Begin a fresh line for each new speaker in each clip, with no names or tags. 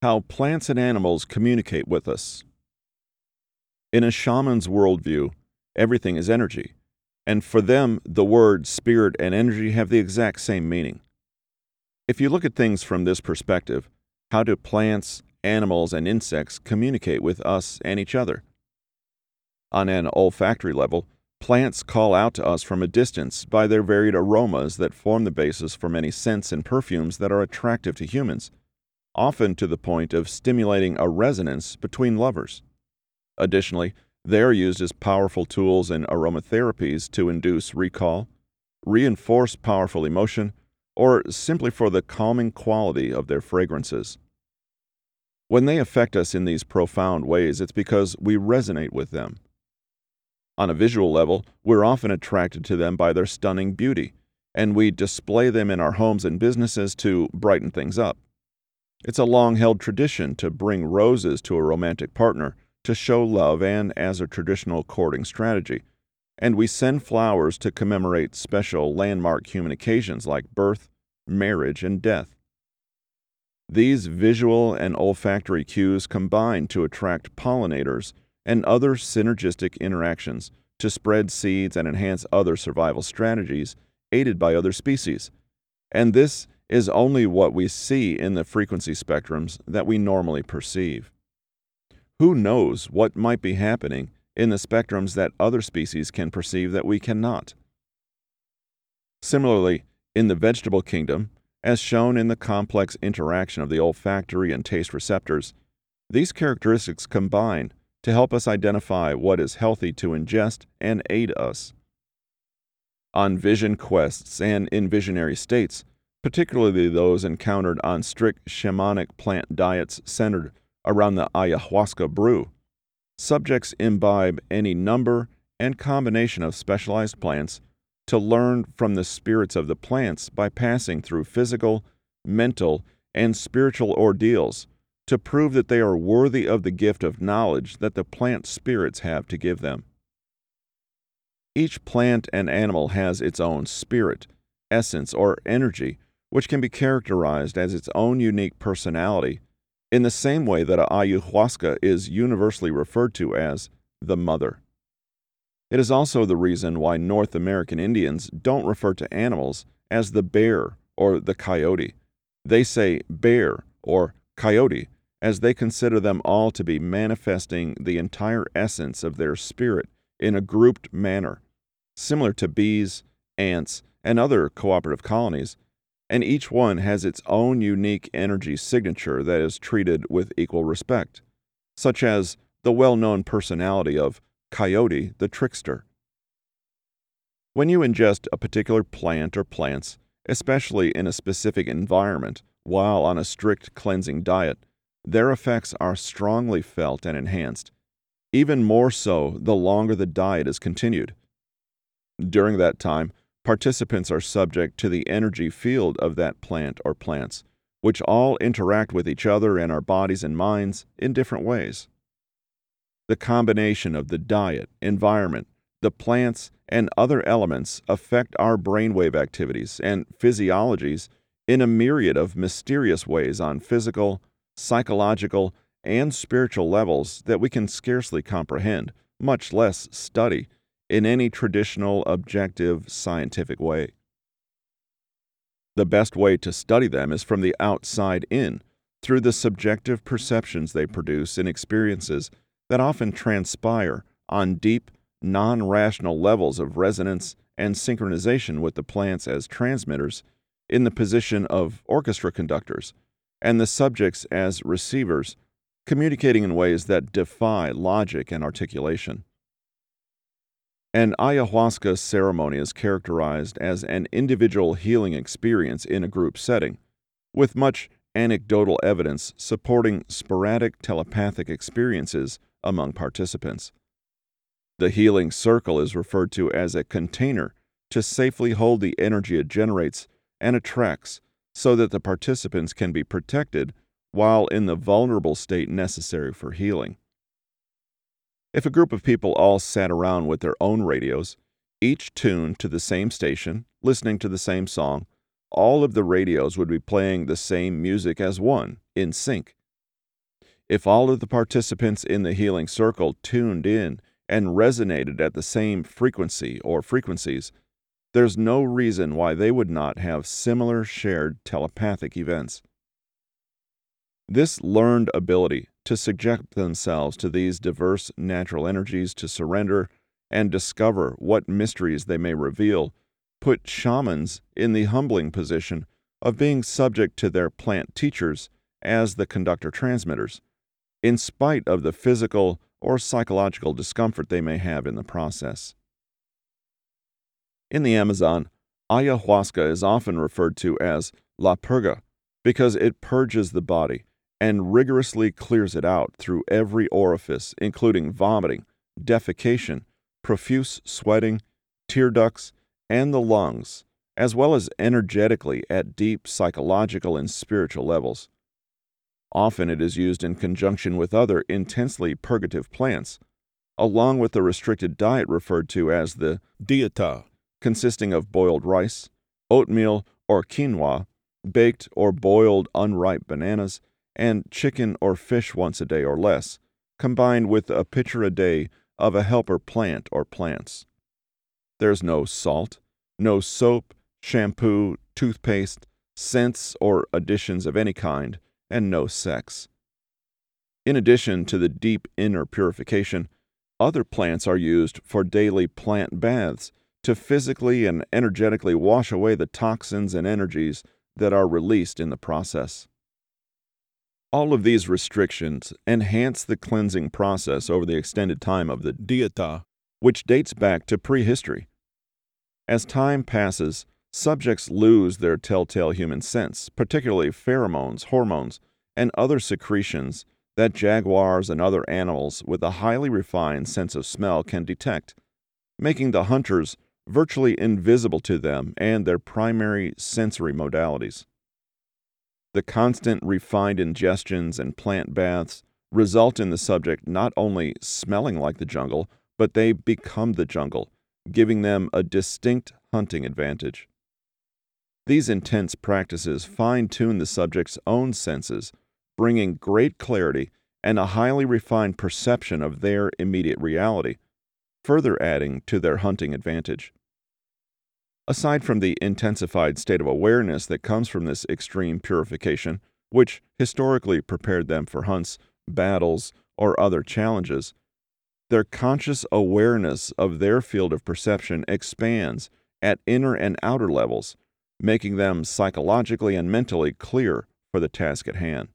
How plants and animals communicate with us. In a shaman's worldview, everything is energy, and for them, the word spirit and energy have the exact same meaning. If you look at things from this perspective, how do plants, animals, and insects communicate with us and each other? On an olfactory level, plants call out to us from a distance by their varied aromas that form the basis for many scents and perfumes that are attractive to humans often to the point of stimulating a resonance between lovers. Additionally, they are used as powerful tools in aromatherapies to induce recall, reinforce powerful emotion, or simply for the calming quality of their fragrances. When they affect us in these profound ways, it's because we resonate with them. On a visual level, we're often attracted to them by their stunning beauty, and we display them in our homes and businesses to brighten things up. It's a long held tradition to bring roses to a romantic partner to show love and as a traditional courting strategy. And we send flowers to commemorate special landmark human occasions like birth, marriage, and death. These visual and olfactory cues combine to attract pollinators and other synergistic interactions to spread seeds and enhance other survival strategies aided by other species. And this is only what we see in the frequency spectrums that we normally perceive. Who knows what might be happening in the spectrums that other species can perceive that we cannot? Similarly, in the vegetable kingdom, as shown in the complex interaction of the olfactory and taste receptors, these characteristics combine to help us identify what is healthy to ingest and aid us. On vision quests and in visionary states, particularly those encountered on strict shamanic plant diets centered around the ayahuasca brew. Subjects imbibe any number and combination of specialized plants to learn from the spirits of the plants by passing through physical, mental, and spiritual ordeals to prove that they are worthy of the gift of knowledge that the plant spirits have to give them. Each plant and animal has its own spirit, essence, or energy which can be characterized as its own unique personality, in the same way that ayahuasca is universally referred to as the mother. It is also the reason why North American Indians don't refer to animals as the bear or the coyote. They say bear or coyote as they consider them all to be manifesting the entire essence of their spirit in a grouped manner, similar to bees, ants, and other cooperative colonies and each one has its own unique energy signature that is treated with equal respect, such as the well known personality of Coyote the Trickster. When you ingest a particular plant or plants, especially in a specific environment while on a strict cleansing diet, their effects are strongly felt and enhanced, even more so the longer the diet is continued. During that time, Participants are subject to the energy field of that plant or plants, which all interact with each other and our bodies and minds in different ways. The combination of the diet, environment, the plants, and other elements affect our brainwave activities and physiologies in a myriad of mysterious ways on physical, psychological, and spiritual levels that we can scarcely comprehend, much less study in any traditional, objective, scientific way. The best way to study them is from the outside in, through the subjective perceptions they produce in experiences that often transpire on deep, non rational levels of resonance and synchronization with the plants as transmitters in the position of orchestra conductors, and the subjects as receivers, communicating in ways that defy logic and articulation. An ayahuasca ceremony is characterized as an individual healing experience in a group setting, with much anecdotal evidence supporting sporadic telepathic experiences among participants. The healing circle is referred to as a container to safely hold the energy it generates and attracts so that the participants can be protected while in the vulnerable state necessary for healing. If a group of people all sat around with their own radios, each tuned to the same station, listening to the same song, all of the radios would be playing the same music as one, in sync, If all of the participants in the healing circle tuned in and resonated at the same frequency or frequencies, there's no reason why they would not have similar shared telepathic events. This learned ability to subject themselves to these diverse natural energies to surrender and discover what mysteries they may reveal put shamans in the humbling position of being subject to their plant teachers as the conductor transmitters, in spite of the physical or psychological discomfort they may have in the process. In the Amazon, ayahuasca is often referred to as la purga because it purges the body and rigorously clears it out through every orifice, including vomiting, defecation, profuse sweating, tear ducts, and the lungs, as well as energetically at deep psychological and spiritual levels. Often it is used in conjunction with other intensely purgative plants, along with the restricted diet referred to as the dieta, consisting of boiled rice, oatmeal or quinoa, baked or boiled unripe bananas, and chicken or fish once a day or less, combined with a pitcher a day of a helper plant or plants. There's no salt, no soap, shampoo, toothpaste, scents, or additions of any kind, and no sex. In addition to the deep inner purification, other plants are used for daily plant baths to physically and energetically wash away the toxins and energies that are released in the process. All of these restrictions enhance the cleansing process over the extended time of the dieta, which dates back to prehistory. As time passes, subjects lose their telltale human scents, particularly pheromones, hormones, and other secretions that jaguars and other animals with a highly refined sense of smell can detect, making the hunters virtually invisible to them and their primary sensory modalities. The constant refined ingestions and plant baths result in the subject not only smelling like the jungle, but they become the jungle, giving them a distinct hunting advantage. These intense practices fine tune the subject's own senses, bringing great clarity and a highly refined perception of their immediate reality, further adding to their hunting advantage. Aside from the intensified state of awareness that comes from this extreme purification, which historically prepared them for hunts, battles, or other challenges, their conscious awareness of their field of perception expands at inner and outer levels, making them psychologically and mentally clear for the task at hand.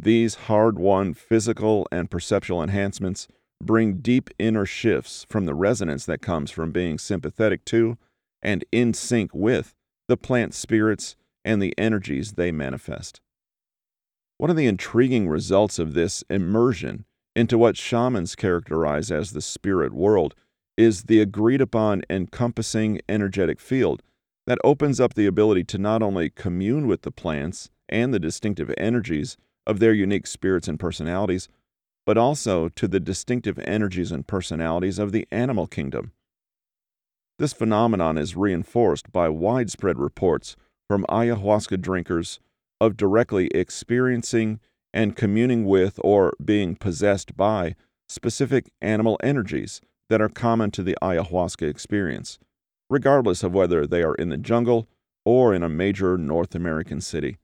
These hard won physical and perceptual enhancements bring deep inner shifts from the resonance that comes from being sympathetic to and in sync with the plant spirits and the energies they manifest. One of the intriguing results of this immersion into what shamans characterize as the spirit world is the agreed upon encompassing energetic field that opens up the ability to not only commune with the plants and the distinctive energies of their unique spirits and personalities, but also to the distinctive energies and personalities of the animal kingdom. This phenomenon is reinforced by widespread reports from ayahuasca drinkers of directly experiencing and communing with or being possessed by specific animal energies that are common to the ayahuasca experience, regardless of whether they are in the jungle or in a major North American city.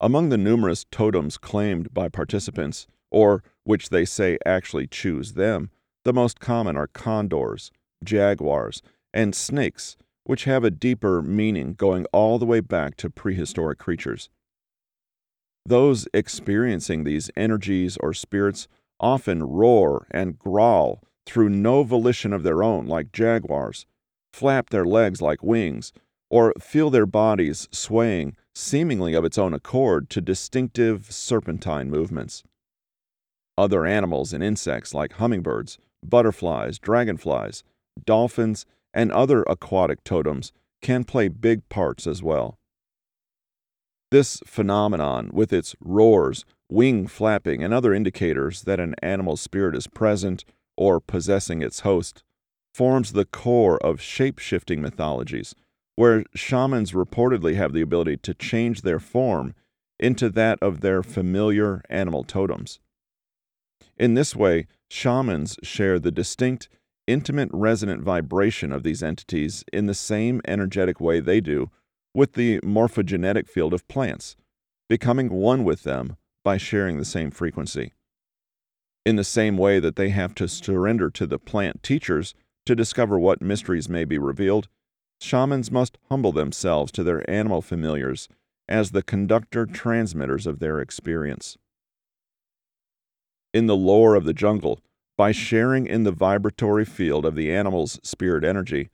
Among the numerous totems claimed by participants, or which they say actually choose them, the most common are condors, jaguars, and snakes, which have a deeper meaning going all the way back to prehistoric creatures. Those experiencing these energies or spirits often roar and growl through no volition of their own, like jaguars, flap their legs like wings, or feel their bodies swaying, seemingly of its own accord, to distinctive serpentine movements. Other animals and insects, like hummingbirds, butterflies, dragonflies, dolphins, and other aquatic totems can play big parts as well. This phenomenon, with its roars, wing flapping, and other indicators that an animal's spirit is present or possessing its host, forms the core of shape shifting mythologies, where shamans reportedly have the ability to change their form into that of their familiar animal totems. In this way, shamans share the distinct, intimate resonant vibration of these entities in the same energetic way they do with the morphogenetic field of plants, becoming one with them by sharing the same frequency. In the same way that they have to surrender to the plant teachers to discover what mysteries may be revealed, shamans must humble themselves to their animal familiars as the conductor transmitters of their experience. In the lore of the jungle, by sharing in the vibratory field of the animal's spirit energy,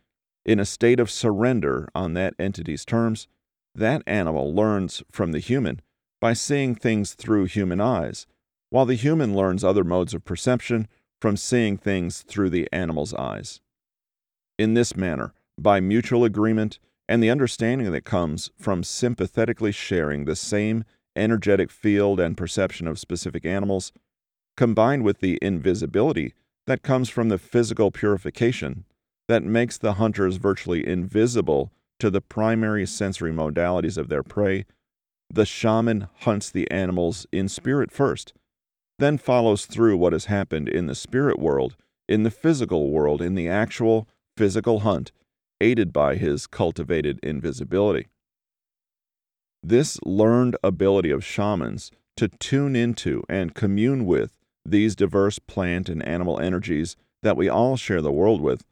in a state of surrender on that entity's terms, that animal learns from the human by seeing things through human eyes, while the human learns other modes of perception from seeing things through the animal's eyes. In this manner, by mutual agreement and the understanding that comes from sympathetically sharing the same energetic field and perception of specific animals, combined with the invisibility that comes from the physical purification that makes the hunters virtually invisible to the primary sensory modalities of their prey, the shaman hunts the animals in spirit first, then follows through what has happened in the spirit world, in the physical world, in the actual physical hunt, aided by his cultivated invisibility. This learned ability of shamans to tune into and commune with these diverse plant and animal energies that we all share the world with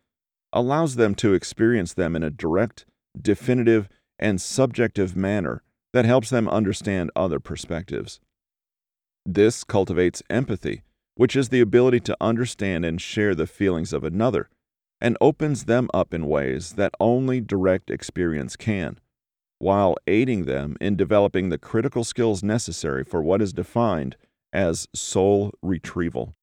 allows them to experience them in a direct, definitive, and subjective manner that helps them understand other perspectives. This cultivates empathy, which is the ability to understand and share the feelings of another and opens them up in ways that only direct experience can, while aiding them in developing the critical skills necessary for what is defined as soul retrieval.